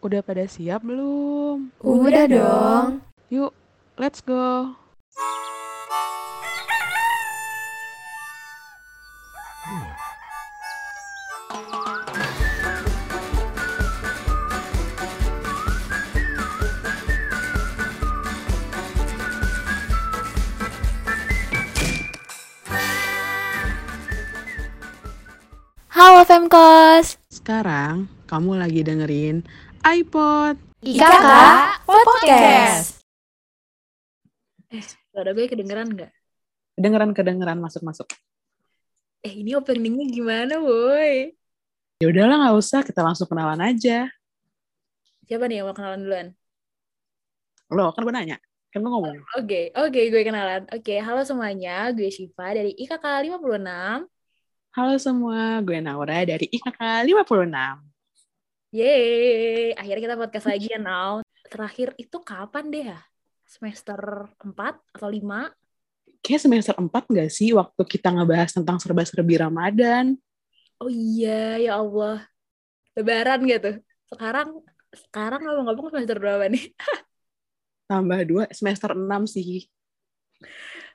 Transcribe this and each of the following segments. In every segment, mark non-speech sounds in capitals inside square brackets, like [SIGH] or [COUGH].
Udah pada siap belum? Udah dong. Yuk, let's go. Halo Femkos. Sekarang kamu lagi dengerin iPod. IKK Podcast. Suara gue kedengeran nggak? Kedengeran-kedengeran masuk-masuk. Eh ini openingnya gimana boy? Ya udahlah nggak usah, kita langsung kenalan aja. Siapa nih yang mau kenalan duluan? Lo kan gue nanya, kan gue ngomong. Oke, oke gue kenalan. Oke, halo semuanya. Gue Shiva dari IKK 56. Halo semua, gue Naura dari IKK 56. Yeay, akhirnya kita podcast lagi ya now. Terakhir itu kapan deh ya? Semester 4 atau 5? Kayak semester 4 gak sih waktu kita ngebahas tentang serba-serbi Ramadan? Oh iya, ya Allah. Lebaran gitu. Sekarang sekarang ngomong-ngomong semester berapa nih? [LAUGHS] Tambah 2, semester 6 sih.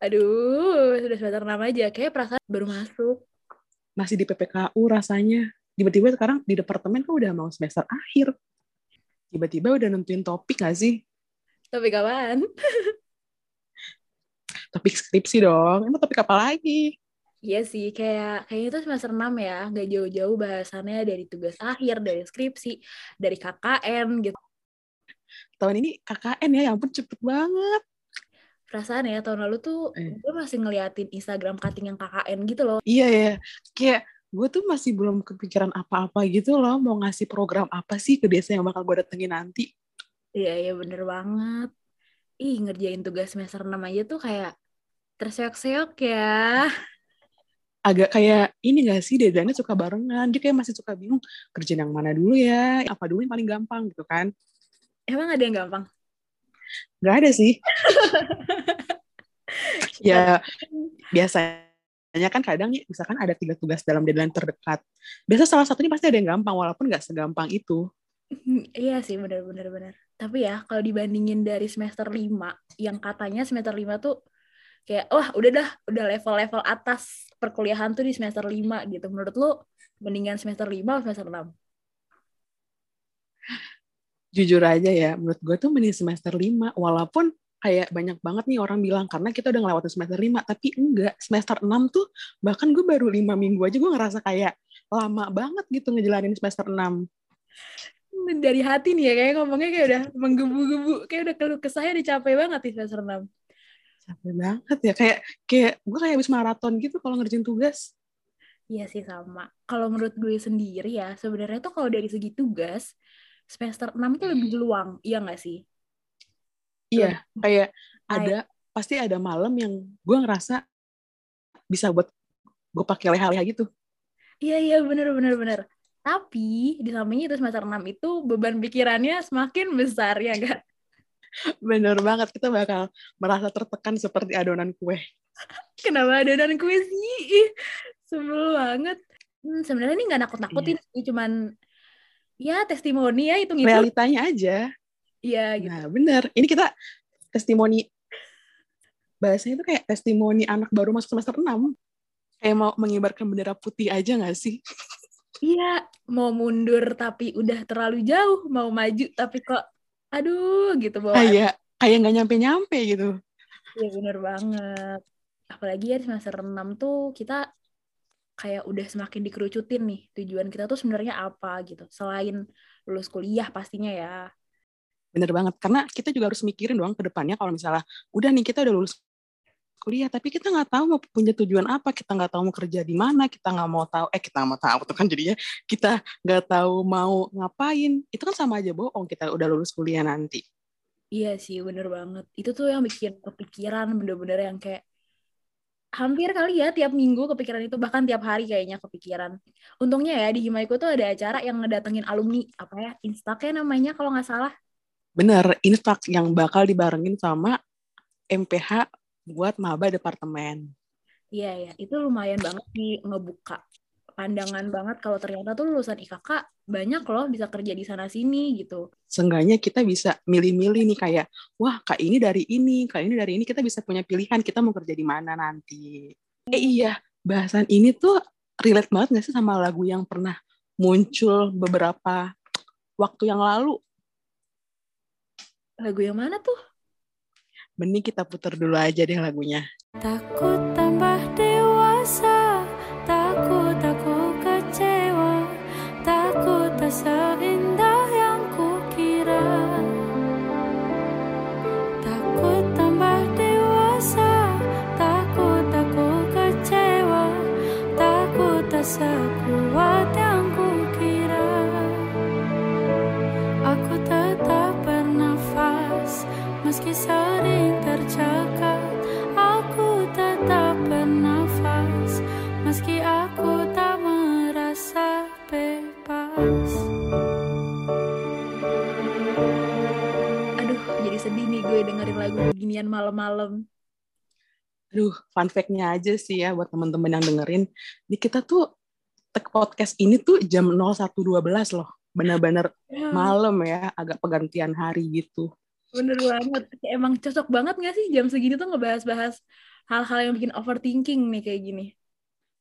Aduh, sudah semester 6 aja. Kayak perasaan baru masuk. Masih di PPKU rasanya. Tiba-tiba sekarang di departemen kan udah mau semester akhir. Tiba-tiba udah nentuin topik gak sih? Tapi kapan? [LAUGHS] Topik skripsi dong. Emang topik apa lagi? Iya sih, kayak kayaknya itu semester 6 ya, nggak jauh-jauh bahasannya dari tugas akhir, dari skripsi, dari KKN gitu. Tahun ini KKN ya, ya ampun cepet banget. Perasaan ya, tahun lalu tuh Eh. gue masih ngeliatin Instagram cutting yang KKN gitu loh. Iya ya, kayak gue tuh masih belum kepikiran apa-apa gitu loh, mau ngasih program apa sih ke desa yang bakal gue datengin nanti. Iya, iya bener banget. Ih, ngerjain tugas semester 6 aja tuh kayak terseok-seok ya. Agak kayak ini gak sih, deadline-nya suka barengan. Dia kayak masih suka bingung, kerjaan yang mana dulu ya, apa dulu yang paling gampang gitu kan. Emang ada yang gampang? Gak ada sih. [LAUGHS] ya, biasanya kan kadang nih, misalkan ada tiga tugas dalam deadline terdekat. Biasa salah satunya pasti ada yang gampang, walaupun gak segampang itu. Iya sih, bener-bener. bener. Tapi ya, kalau dibandingin dari semester 5, yang katanya semester 5 tuh kayak, wah udah dah, udah level-level atas perkuliahan tuh di semester 5 gitu. Menurut lu, mendingan semester 5 atau semester 6? jujur aja ya, menurut gue tuh mending semester 5, walaupun kayak banyak banget nih orang bilang, karena kita udah ngelewatin semester 5, tapi enggak, semester 6 tuh, bahkan gue baru 5 minggu aja gue ngerasa kayak lama banget gitu ngejalanin semester 6. Dari hati nih ya, kayak ngomongnya kayak udah menggebu-gebu. Kayak udah keluh kesahnya udah capek banget di semester 6. Capek banget ya, kayak kayak gue kayak habis maraton gitu kalau ngerjain tugas. Iya sih sama. Kalau menurut gue sendiri ya, sebenarnya tuh kalau dari segi tugas, semester 6 tuh lebih luang, iya nggak sih? Iya, kayak ada, pasti ada malam yang gue ngerasa bisa buat gue pakai leha-leha gitu. Iya, iya, bener, bener, bener. Tapi, di samping itu semester 6 itu beban pikirannya semakin besar, ya nggak? [LAUGHS] Bener banget, kita bakal merasa tertekan seperti adonan kue. [LAUGHS] Kenapa adonan kue sih? Ih, Sebel banget. Hmm, sebenarnya ini nggak nakut-nakutin sih, cuman ya testimoni ya hitung-hitung. Realitanya aja. Iya, gitu. Nah, bener. Ini kita testimoni bahasanya itu kayak testimoni anak baru masuk semester 6. Kayak mau mengibarkan bendera putih aja gak sih? Iya, mau mundur tapi udah terlalu jauh, mau maju tapi kok aduh gitu bawa. Kayak kayak nggak nyampe-nyampe gitu. Iya bener banget. Apalagi ya di semester 6 tuh kita kayak udah semakin dikerucutin nih tujuan kita tuh sebenarnya apa gitu. Selain lulus kuliah pastinya ya. Bener banget. Karena kita juga harus mikirin doang ke depannya kalau misalnya udah nih kita udah lulus kuliah tapi kita nggak tahu mau punya tujuan apa kita nggak tahu mau kerja di mana kita nggak mau tahu eh kita nggak mau tahu tuh kan jadinya kita nggak tahu mau ngapain itu kan sama aja bohong kita udah lulus kuliah nanti Iya sih bener banget. Itu tuh yang bikin kepikiran bener-bener yang kayak hampir kali ya tiap minggu kepikiran itu bahkan tiap hari kayaknya kepikiran. Untungnya ya di Himaiku tuh ada acara yang ngedatengin alumni apa ya Instaknya namanya kalau nggak salah. Bener instak yang bakal dibarengin sama MPH buat maba departemen Iya ya itu lumayan banget sih ngebuka pandangan banget kalau ternyata tuh lulusan IKK banyak loh bisa kerja di sana sini gitu. Seenggaknya kita bisa milih-milih nih kayak, wah kak ini dari ini, kak ini dari ini, kita bisa punya pilihan kita mau kerja di mana nanti. Eh iya, bahasan ini tuh relate banget gak sih sama lagu yang pernah muncul beberapa waktu yang lalu? Lagu yang mana tuh? Mending kita putar dulu aja deh lagunya. Takut tambah Aduh, fun fact-nya aja sih ya buat teman-teman yang dengerin. Di kita tuh tag podcast ini tuh jam 01.12 loh. Benar-benar Ya, malam ya, agak pergantian hari gitu. bener banget. Emang cocok banget gak sih jam segini tuh ngebahas-bahas hal-hal yang bikin overthinking nih kayak gini.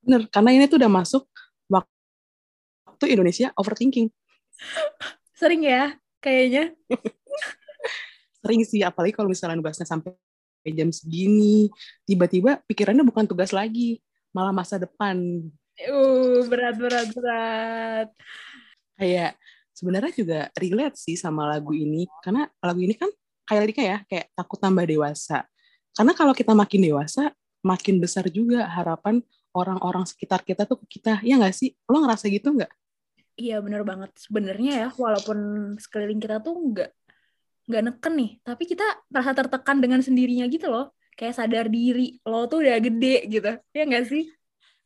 Bener, karena ini tuh udah masuk waktu Indonesia overthinking. [LAUGHS] Sering ya, kayaknya. [LAUGHS] Sering sih, apalagi kalau misalnya bahasnya sampai jam segini, tiba-tiba pikirannya bukan tugas lagi, malah masa depan. Uh, berat, berat, berat. Kayak sebenarnya juga relate sih sama lagu ini, karena lagu ini kan kayak Lika ya, kayak takut tambah dewasa. Karena kalau kita makin dewasa, makin besar juga harapan orang-orang sekitar kita tuh ke kita. Ya nggak sih? Lo ngerasa gitu nggak? Iya bener banget. Sebenarnya ya, walaupun sekeliling kita tuh nggak nggak neken nih, tapi kita merasa tertekan dengan sendirinya gitu loh. Kayak sadar diri, lo tuh udah gede gitu. Ya nggak sih?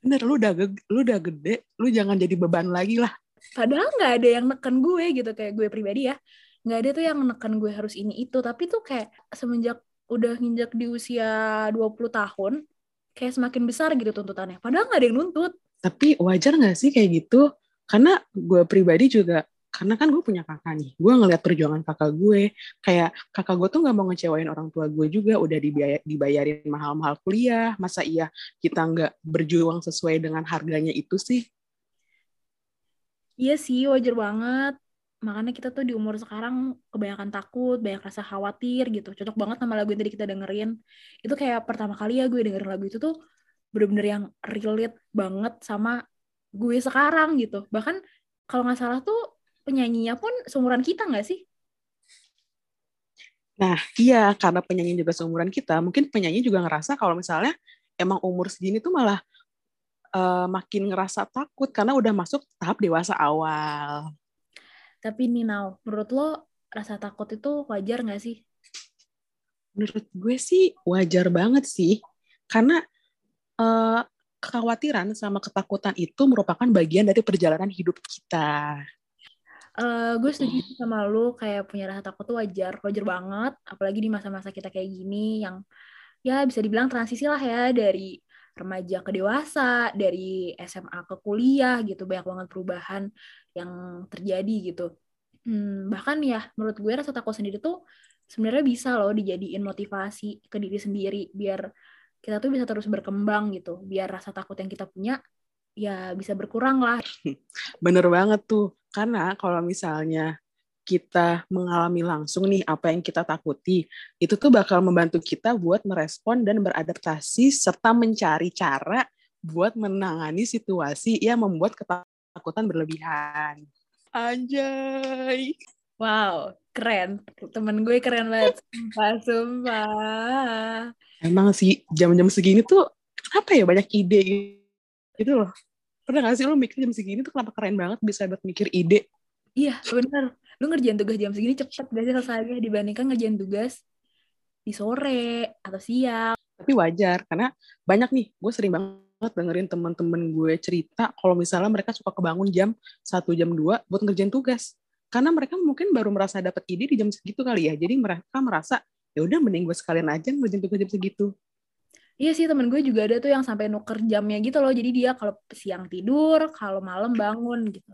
Bener, lu udah, lu udah gede, lu jangan jadi beban lagi lah. Padahal nggak ada yang neken gue gitu, kayak gue pribadi ya. Nggak ada tuh yang neken gue harus ini itu. Tapi tuh kayak semenjak udah nginjak di usia 20 tahun, kayak semakin besar gitu tuntutannya. Padahal nggak ada yang nuntut. Tapi wajar nggak sih kayak gitu? Karena gue pribadi juga, karena kan gue punya kakak nih. Gue ngeliat perjuangan kakak gue. Kayak kakak gue tuh nggak mau ngecewain orang tua gue juga. Udah dibayar, dibayarin mahal-mahal kuliah. Masa iya kita nggak berjuang sesuai dengan harganya itu sih? Iya sih, wajar banget. Makanya kita tuh di umur sekarang kebanyakan takut, banyak rasa khawatir gitu. Cocok banget sama lagu yang tadi kita dengerin. Itu kayak pertama kali ya gue dengerin lagu itu tuh bener-bener yang relate banget sama gue sekarang gitu. Bahkan kalau nggak salah tuh penyanyinya pun seumuran kita nggak sih? Nah, iya, karena penyanyi juga seumuran kita, mungkin penyanyi juga ngerasa kalau misalnya emang umur segini tuh malah eh, makin ngerasa takut karena udah masuk tahap dewasa awal. Tapi nih Nau, menurut lo rasa takut itu wajar nggak sih? Menurut gue sih wajar banget sih, karena eh, kekhawatiran sama ketakutan itu merupakan bagian dari perjalanan hidup kita. Eh, gue setuju sama lu kayak punya rasa takut tuh wajar, wajar banget. Apalagi di masa-masa kita kayak gini yang ya bisa dibilang transisi lah ya dari remaja ke dewasa, dari SMA ke kuliah gitu, banyak banget perubahan yang terjadi gitu. Hmm, bahkan ya menurut gue rasa takut sendiri tuh sebenarnya bisa loh dijadiin motivasi ke diri sendiri biar kita tuh bisa terus berkembang gitu, biar rasa takut yang kita punya ya bisa berkurang lah. [LAUGHS] Bener banget tuh, karena kalau misalnya kita mengalami langsung nih apa yang kita takuti, itu tuh bakal membantu kita buat merespon dan beradaptasi serta mencari cara buat menangani situasi yang membuat ketakutan berlebihan. Anjay. Wow, keren. Temen gue keren banget. Sumpah, sumpah. Emang sih jam-jam segini tuh apa ya banyak ide gitu loh. Pernah gak sih lo mikir jam segini tuh kenapa keren banget bisa buat mikir ide? Iya, bener. Lu ngerjain tugas jam segini cepet gak sih selesainya dibandingkan ngerjain tugas di sore atau siang. Tapi wajar karena banyak nih gue sering banget dengerin temen-temen gue cerita kalau misalnya mereka suka kebangun jam 1 jam 2 buat ngerjain tugas. Karena mereka mungkin baru merasa dapat ide di jam segitu kali ya. Jadi mereka merasa ya udah mending gue sekalian aja ngerjain tugas jam segitu. Iya sih temen gue juga ada tuh yang sampai nuker jamnya gitu loh. Jadi dia kalau siang tidur, kalau malam bangun gitu.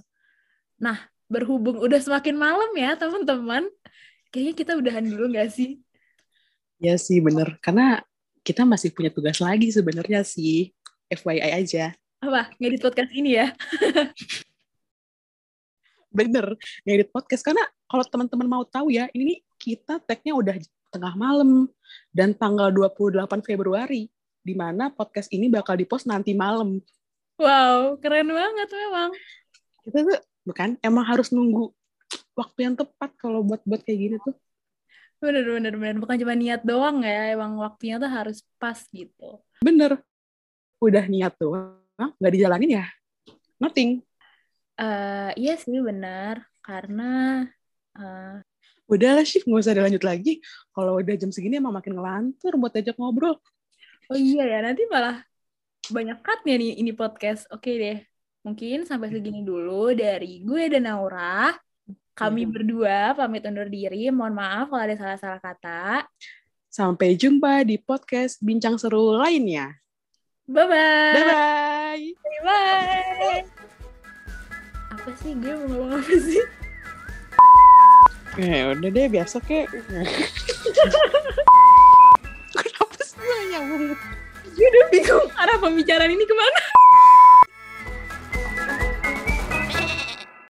Nah, berhubung udah semakin malam ya teman-teman, kayaknya kita udahan dulu gak sih? Ya sih bener, karena kita masih punya tugas lagi sebenarnya sih. FYI aja. Apa? Ngedit podcast ini ya? Bener, ngedit podcast. Karena kalau teman-teman mau tahu ya, ini kita tag-nya udah tengah malam dan tanggal 28 Februari di mana podcast ini bakal dipost nanti malam. Wow, keren banget memang. Kita tuh bukan emang harus nunggu waktu yang tepat kalau buat buat kayak gini tuh. Bener, bener, bener. Bukan cuma niat doang ya, emang waktunya tuh harus pas gitu. Bener. Udah niat doang, nggak dijalanin ya, nothing. Uh, iya sih benar, karena uh, udah lah sih nggak usah dilanjut lagi. Kalau udah jam segini emang makin ngelantur buat ajak ngobrol. Oh iya ya nanti malah banyak cutnya nih ini podcast. Oke deh mungkin sampai segini dulu dari gue dan Naura kami hmm. berdua pamit undur diri. Mohon maaf kalau ada salah-salah kata. Sampai jumpa di podcast bincang seru lainnya. Bye bye bye bye bye, -bye apa sih gue mau ngomong apa sih Eh, udah deh, biasa kek. [LAUGHS] Kenapa nyambung? Gue udah bingung arah pembicaraan ini ke mana.